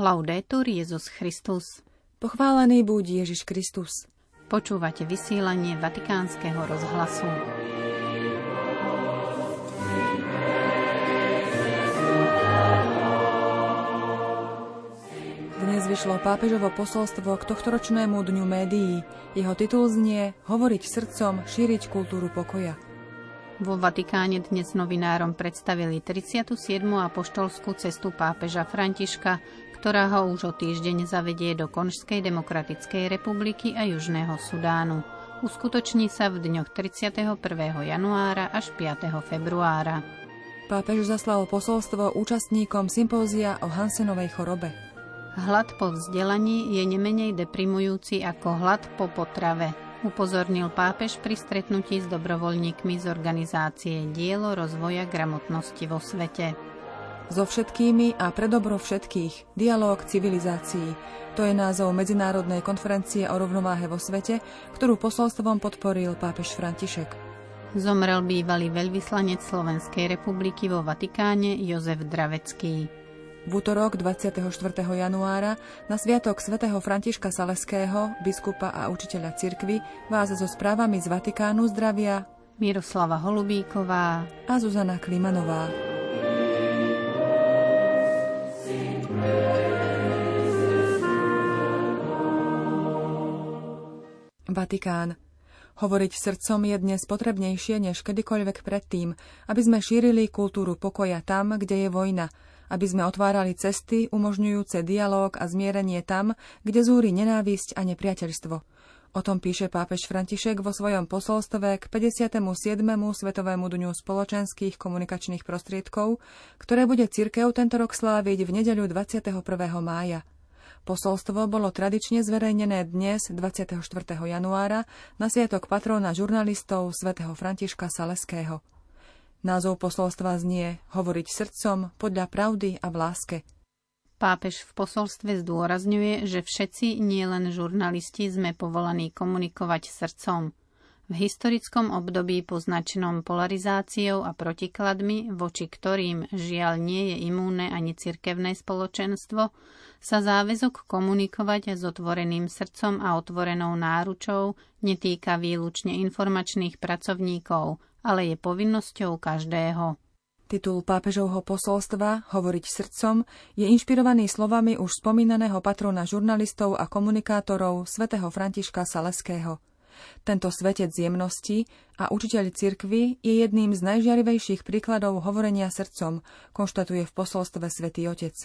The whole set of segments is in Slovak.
Laudetur Jezus Christus. Pochválený buď Ježiš Kristus. Počúvate vysielanie Vatikánskeho rozhlasu. Dnes vyšlo pápežovo posolstvo k tohtoročnému dňu médií. Jeho titul znie Hovoriť srdcom, šíriť kultúru pokoja. Vo Vatikáne dnes novinárom predstavili 37. apoštolskú cestu pápeža Františka, ktorá ho už o týždeň zavedie do Konžskej demokratickej republiky a Južného Sudánu. Uskutoční sa v dňoch 31. januára až 5. februára. Pápež zaslal posolstvo účastníkom sympózia o Hansenovej chorobe. Hlad po vzdelaní je nemenej deprimujúci ako hlad po potrave, upozornil pápež pri stretnutí s dobrovoľníkmi z organizácie Dielo rozvoja gramotnosti vo svete. So všetkými a pre dobro všetkých. Dialóg civilizácií. To je názov Medzinárodnej konferencie o rovnováhe vo svete, ktorú posolstvom podporil pápež František. Zomrel bývalý veľvyslanec Slovenskej republiky vo Vatikáne Jozef Dravecký. V útorok 24. januára na sviatok svätého Františka Saleského, biskupa a učiteľa cirkvy, vás so správami z Vatikánu zdravia Miroslava Holubíková a Zuzana Klimanová. Vatikán. Hovoriť srdcom je dnes potrebnejšie než kedykoľvek predtým, aby sme šírili kultúru pokoja tam, kde je vojna, aby sme otvárali cesty umožňujúce dialóg a zmierenie tam, kde zúri nenávisť a nepriateľstvo. O tom píše pápež František vo svojom posolstve k 57. Svetovému dňu spoločenských komunikačných prostriedkov, ktoré bude cirkev tento rok sláviť v nedeľu 21. mája. Posolstvo bolo tradične zverejnené dnes, 24. januára, na sviatok patróna žurnalistov svätého Františka Saleského. Názov posolstva znie Hovoriť srdcom podľa pravdy a v láske. Pápež v posolstve zdôrazňuje, že všetci, nielen žurnalisti, sme povolaní komunikovať srdcom. V historickom období poznačenom polarizáciou a protikladmi, voči ktorým žiaľ nie je imúne ani cirkevné spoločenstvo, sa záväzok komunikovať s otvoreným srdcom a otvorenou náručou netýka výlučne informačných pracovníkov, ale je povinnosťou každého. Titul pápežovho posolstva Hovoriť srdcom je inšpirovaný slovami už spomínaného patrona žurnalistov a komunikátorov svätého Františka Saleského. Tento svetec jemnosti a učiteľ cirkvy je jedným z najžiarivejších príkladov hovorenia srdcom, konštatuje v posolstve svätý Otec.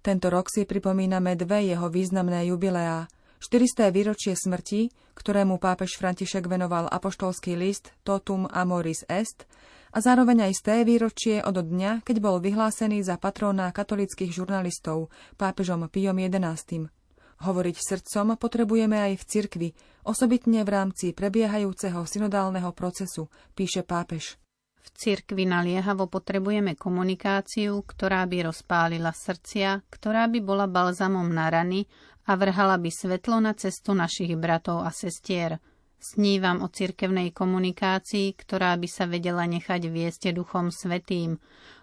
Tento rok si pripomíname dve jeho významné jubileá – 400. výročie smrti, ktorému pápež František venoval apoštolský list Totum Amoris Est, a zároveň aj sté výročie od dňa, keď bol vyhlásený za patróna katolických žurnalistov pápežom Piom XI. Hovoriť srdcom potrebujeme aj v cirkvi, osobitne v rámci prebiehajúceho synodálneho procesu, píše pápež. V cirkvi naliehavo potrebujeme komunikáciu, ktorá by rozpálila srdcia, ktorá by bola balzamom na rany a vrhala by svetlo na cestu našich bratov a sestier. Snívam o cirkevnej komunikácii, ktorá by sa vedela nechať viesť duchom svetým,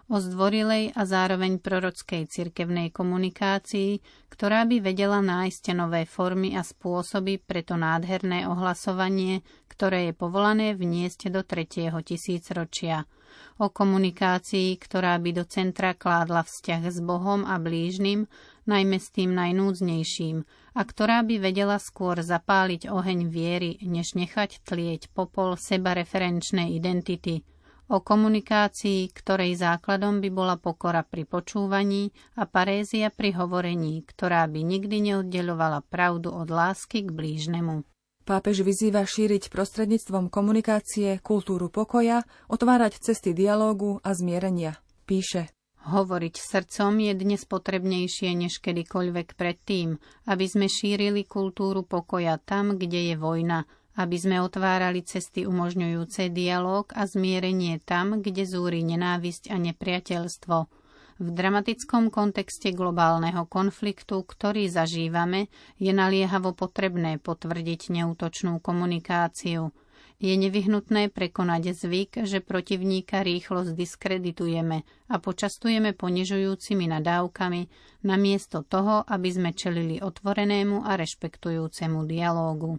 o zdvorilej a zároveň prorockej cirkevnej komunikácii, ktorá by vedela nájsť nové formy a spôsoby pre to nádherné ohlasovanie, ktoré je povolané vniesť do tretieho tisícročia – o komunikácii, ktorá by do centra kládla vzťah s Bohom a blížnym, najmä s tým najnúdznejším, a ktorá by vedela skôr zapáliť oheň viery, než nechať tlieť popol sebareferenčnej identity, o komunikácii, ktorej základom by bola pokora pri počúvaní a parézia pri hovorení, ktorá by nikdy neoddelovala pravdu od lásky k blížnemu. Pápež vyzýva šíriť prostredníctvom komunikácie kultúru pokoja, otvárať cesty dialógu a zmierenia. Píše. Hovoriť srdcom je dnes potrebnejšie než kedykoľvek predtým, aby sme šírili kultúru pokoja tam, kde je vojna, aby sme otvárali cesty umožňujúce dialóg a zmierenie tam, kde zúri nenávisť a nepriateľstvo – v dramatickom kontexte globálneho konfliktu, ktorý zažívame, je naliehavo potrebné potvrdiť neútočnú komunikáciu. Je nevyhnutné prekonať zvyk, že protivníka rýchlo zdiskreditujeme a počastujeme ponižujúcimi nadávkami, namiesto toho, aby sme čelili otvorenému a rešpektujúcemu dialógu.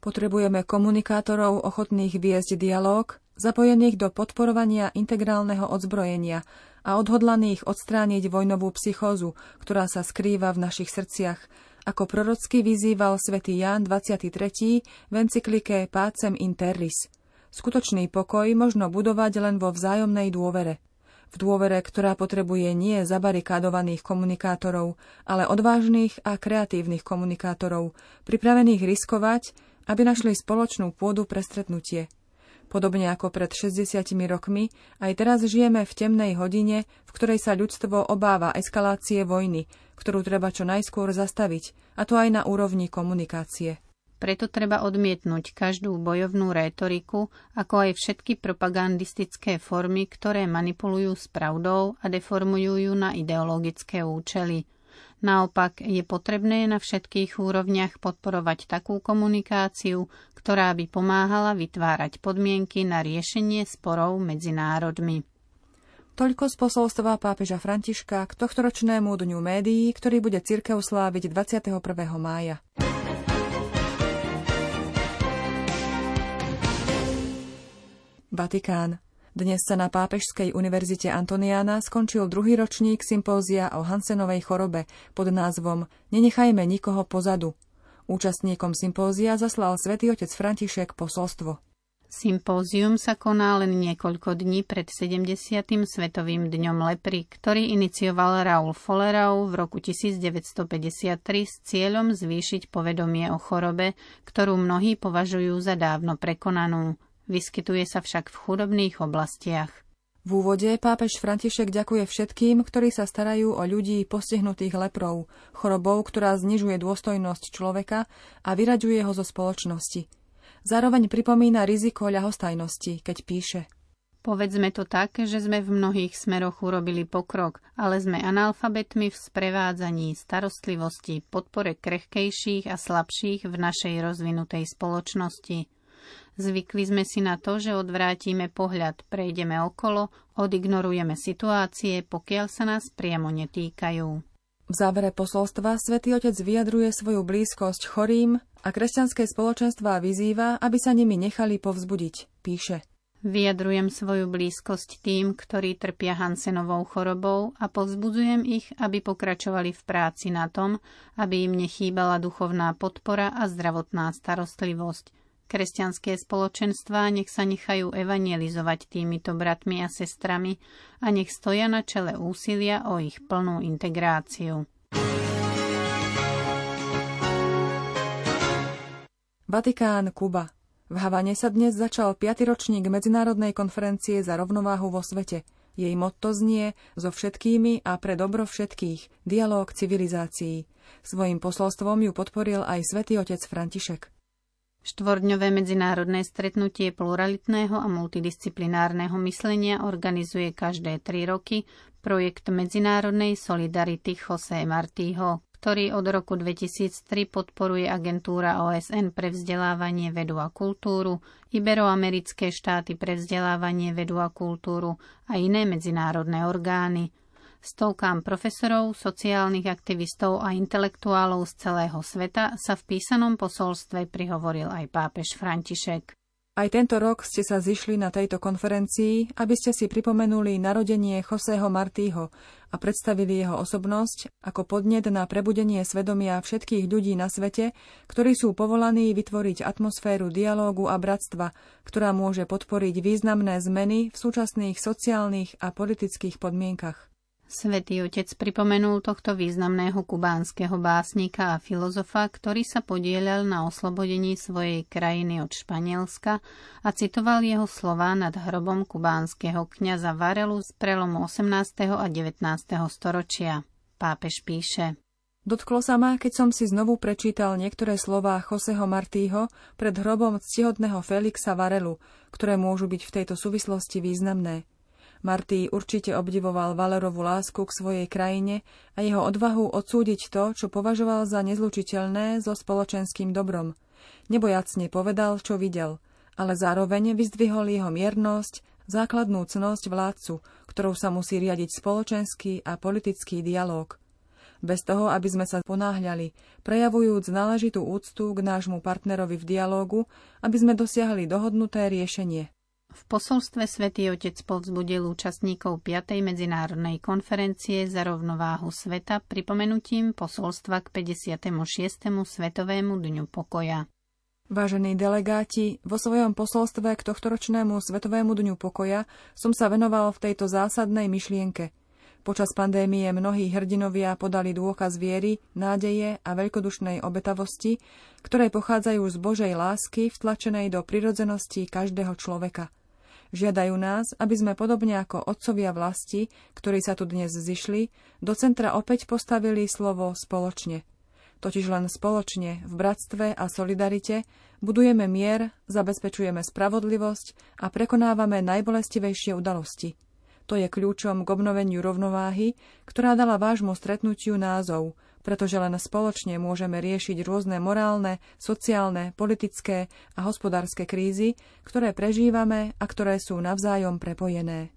Potrebujeme komunikátorov ochotných viesť dialóg, zapojených do podporovania integrálneho odzbrojenia a odhodlaných odstrániť vojnovú psychózu, ktorá sa skrýva v našich srdciach, ako prorocky vyzýval svätý Ján 23. v encyklike Pácem Interris. Skutočný pokoj možno budovať len vo vzájomnej dôvere. V dôvere, ktorá potrebuje nie zabarikádovaných komunikátorov, ale odvážnych a kreatívnych komunikátorov, pripravených riskovať, aby našli spoločnú pôdu pre stretnutie. Podobne ako pred 60 rokmi, aj teraz žijeme v temnej hodine, v ktorej sa ľudstvo obáva eskalácie vojny, ktorú treba čo najskôr zastaviť, a to aj na úrovni komunikácie. Preto treba odmietnúť každú bojovnú rétoriku, ako aj všetky propagandistické formy, ktoré manipulujú s pravdou a deformujú ju na ideologické účely – Naopak je potrebné na všetkých úrovniach podporovať takú komunikáciu, ktorá by pomáhala vytvárať podmienky na riešenie sporov medzi národmi. Toľko z posolstva pápeža Františka k tohtoročnému dňu médií, ktorý bude cirkev sláviť 21. mája. Vatikán. Dnes sa na Pápežskej univerzite Antoniana skončil druhý ročník sympózia o Hansenovej chorobe pod názvom Nenechajme nikoho pozadu. Účastníkom sympózia zaslal svätý otec František posolstvo. Sympózium sa koná len niekoľko dní pred 70. Svetovým dňom lepry, ktorý inicioval Raul Follerau v roku 1953 s cieľom zvýšiť povedomie o chorobe, ktorú mnohí považujú za dávno prekonanú. Vyskytuje sa však v chudobných oblastiach. V úvode pápež František ďakuje všetkým, ktorí sa starajú o ľudí postihnutých leprou, chorobou, ktorá znižuje dôstojnosť človeka a vyraďuje ho zo spoločnosti. Zároveň pripomína riziko ľahostajnosti, keď píše Povedzme to tak, že sme v mnohých smeroch urobili pokrok, ale sme analfabetmi v sprevádzaní starostlivosti, podpore krehkejších a slabších v našej rozvinutej spoločnosti. Zvykli sme si na to, že odvrátime pohľad, prejdeme okolo, odignorujeme situácie, pokiaľ sa nás priamo netýkajú. V závere posolstva svätý Otec vyjadruje svoju blízkosť chorým a kresťanské spoločenstva vyzýva, aby sa nimi nechali povzbudiť, píše. Vyjadrujem svoju blízkosť tým, ktorí trpia Hansenovou chorobou a povzbudzujem ich, aby pokračovali v práci na tom, aby im nechýbala duchovná podpora a zdravotná starostlivosť, Kresťanské spoločenstvá nech sa nechajú evangelizovať týmito bratmi a sestrami a nech stoja na čele úsilia o ich plnú integráciu. Vatikán, Kuba. V Havane sa dnes začal 5. ročník Medzinárodnej konferencie za rovnováhu vo svete. Jej motto znie so všetkými a pre dobro všetkých, dialóg civilizácií. Svojím posolstvom ju podporil aj svätý otec František. Štvordňové medzinárodné stretnutie pluralitného a multidisciplinárneho myslenia organizuje každé tri roky projekt medzinárodnej solidarity Jose Martího, ktorý od roku 2003 podporuje agentúra OSN pre vzdelávanie, vedu a kultúru, Iberoamerické štáty pre vzdelávanie, vedu a kultúru a iné medzinárodné orgány – Stovkám profesorov, sociálnych aktivistov a intelektuálov z celého sveta sa v písanom posolstve prihovoril aj pápež František. Aj tento rok ste sa zišli na tejto konferencii, aby ste si pripomenuli narodenie Joseho Martího a predstavili jeho osobnosť ako podnet na prebudenie svedomia všetkých ľudí na svete, ktorí sú povolaní vytvoriť atmosféru dialógu a bratstva, ktorá môže podporiť významné zmeny v súčasných sociálnych a politických podmienkach. Svetý otec pripomenul tohto významného kubánskeho básnika a filozofa, ktorý sa podielal na oslobodení svojej krajiny od Španielska a citoval jeho slová nad hrobom kubánskeho kňaza Varelu z prelomu 18. a 19. storočia. Pápež píše. Dotklo sa ma, keď som si znovu prečítal niektoré slová Joseho Martího pred hrobom ctihodného Felixa Varelu, ktoré môžu byť v tejto súvislosti významné. Martý určite obdivoval Valerovú lásku k svojej krajine a jeho odvahu odsúdiť to, čo považoval za nezlučiteľné so spoločenským dobrom. Nebojacne povedal, čo videl ale zároveň vyzdvihol jeho miernosť, základnú cnosť vládcu, ktorou sa musí riadiť spoločenský a politický dialog. Bez toho, aby sme sa ponáhľali, prejavujúc náležitú úctu k nášmu partnerovi v dialógu, aby sme dosiahli dohodnuté riešenie. V posolstve svätý Otec povzbudil účastníkov 5. medzinárodnej konferencie za rovnováhu sveta pripomenutím posolstva k 56. Svetovému dňu pokoja. Vážení delegáti, vo svojom posolstve k tohtoročnému Svetovému dňu pokoja som sa venoval v tejto zásadnej myšlienke. Počas pandémie mnohí hrdinovia podali dôkaz viery, nádeje a veľkodušnej obetavosti, ktoré pochádzajú z Božej lásky vtlačenej do prirodzenosti každého človeka. Žiadajú nás, aby sme podobne ako otcovia vlasti, ktorí sa tu dnes zišli, do centra opäť postavili slovo spoločne – Totiž len spoločne, v bratstve a solidarite, budujeme mier, zabezpečujeme spravodlivosť a prekonávame najbolestivejšie udalosti. To je kľúčom k obnoveniu rovnováhy, ktorá dala vášmu stretnutiu názov, pretože len spoločne môžeme riešiť rôzne morálne, sociálne, politické a hospodárske krízy, ktoré prežívame a ktoré sú navzájom prepojené.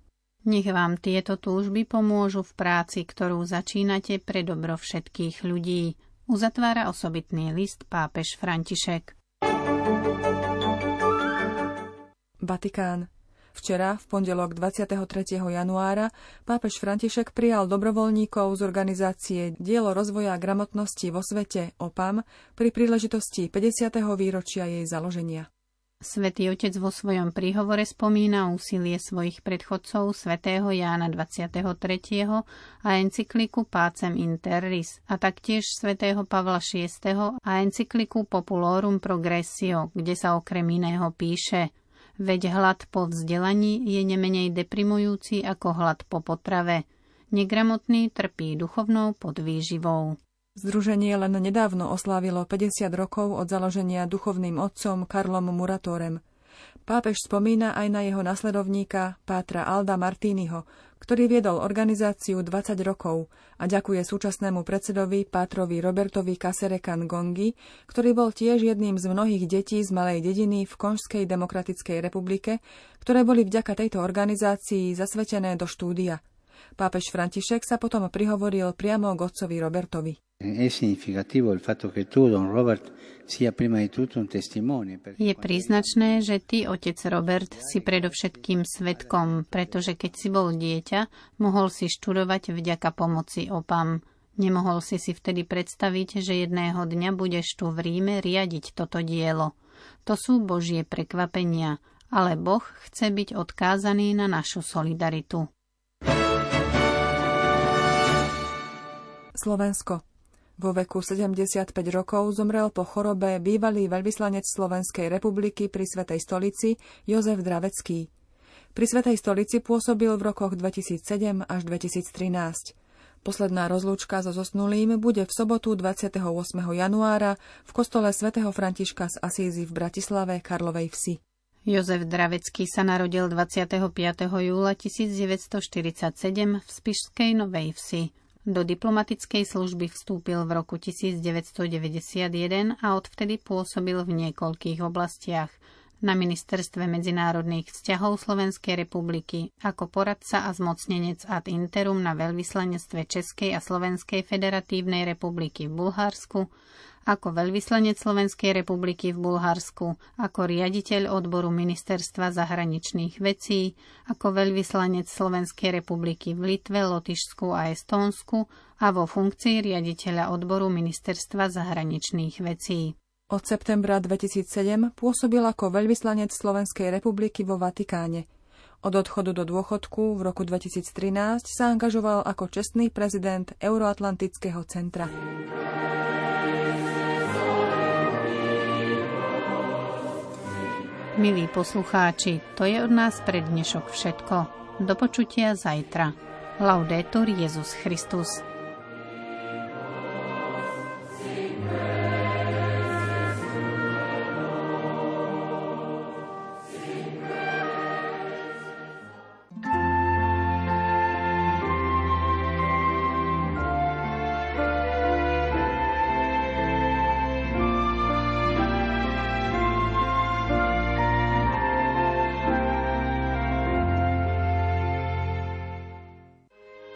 Nech vám tieto túžby pomôžu v práci, ktorú začínate pre dobro všetkých ľudí uzatvára osobitný list pápež František. Vatikán. Včera, v pondelok 23. januára, pápež František prijal dobrovoľníkov z organizácie Dielo rozvoja gramotnosti vo svete OPAM pri príležitosti 50. výročia jej založenia. Svetý Otec vo svojom príhovore spomína úsilie svojich predchodcov svätého Jána 23. a encykliku Pácem Interris a taktiež svätého Pavla VI. a encykliku Populorum Progressio, kde sa okrem iného píše Veď hlad po vzdelaní je nemenej deprimujúci ako hlad po potrave. Negramotný trpí duchovnou podvýživou. Združenie len nedávno oslávilo 50 rokov od založenia duchovným otcom Karlom Muratorem. Pápež spomína aj na jeho nasledovníka, Pátra Alda Martínyho, ktorý viedol organizáciu 20 rokov a ďakuje súčasnému predsedovi Pátrovi Robertovi Kaserekan Gongi, ktorý bol tiež jedným z mnohých detí z malej dediny v Konžskej demokratickej republike, ktoré boli vďaka tejto organizácii zasvetené do štúdia. Pápež František sa potom prihovoril priamo k otcovi Robertovi. Je príznačné, že ty, otec Robert, si predovšetkým svetkom, pretože keď si bol dieťa, mohol si študovať vďaka pomoci opam. Nemohol si si vtedy predstaviť, že jedného dňa budeš tu v Ríme riadiť toto dielo. To sú Božie prekvapenia, ale Boh chce byť odkázaný na našu solidaritu. Slovensko. Vo veku 75 rokov zomrel po chorobe bývalý veľvyslanec Slovenskej republiky pri Svetej stolici Jozef Dravecký. Pri Svetej stolici pôsobil v rokoch 2007 až 2013. Posledná rozlúčka so zosnulým bude v sobotu 28. januára v kostole svätého Františka z Asízy v Bratislave Karlovej vsi. Jozef Dravecký sa narodil 25. júla 1947 v Spišskej Novej Vsi. Do diplomatickej služby vstúpil v roku 1991 a odvtedy pôsobil v niekoľkých oblastiach. Na ministerstve medzinárodných vzťahov Slovenskej republiky ako poradca a zmocnenec ad interum na veľvyslanectve Českej a Slovenskej federatívnej republiky v Bulharsku, ako veľvyslanec Slovenskej republiky v Bulharsku, ako riaditeľ odboru Ministerstva zahraničných vecí, ako veľvyslanec Slovenskej republiky v Litve, Lotyšsku a Estónsku a vo funkcii riaditeľa odboru Ministerstva zahraničných vecí. Od septembra 2007 pôsobil ako veľvyslanec Slovenskej republiky vo Vatikáne. Od odchodu do dôchodku v roku 2013 sa angažoval ako čestný prezident Euroatlantického centra. Milí poslucháči, to je od nás pre dnešok všetko. Do počutia zajtra. Laudetur Jezus Christus.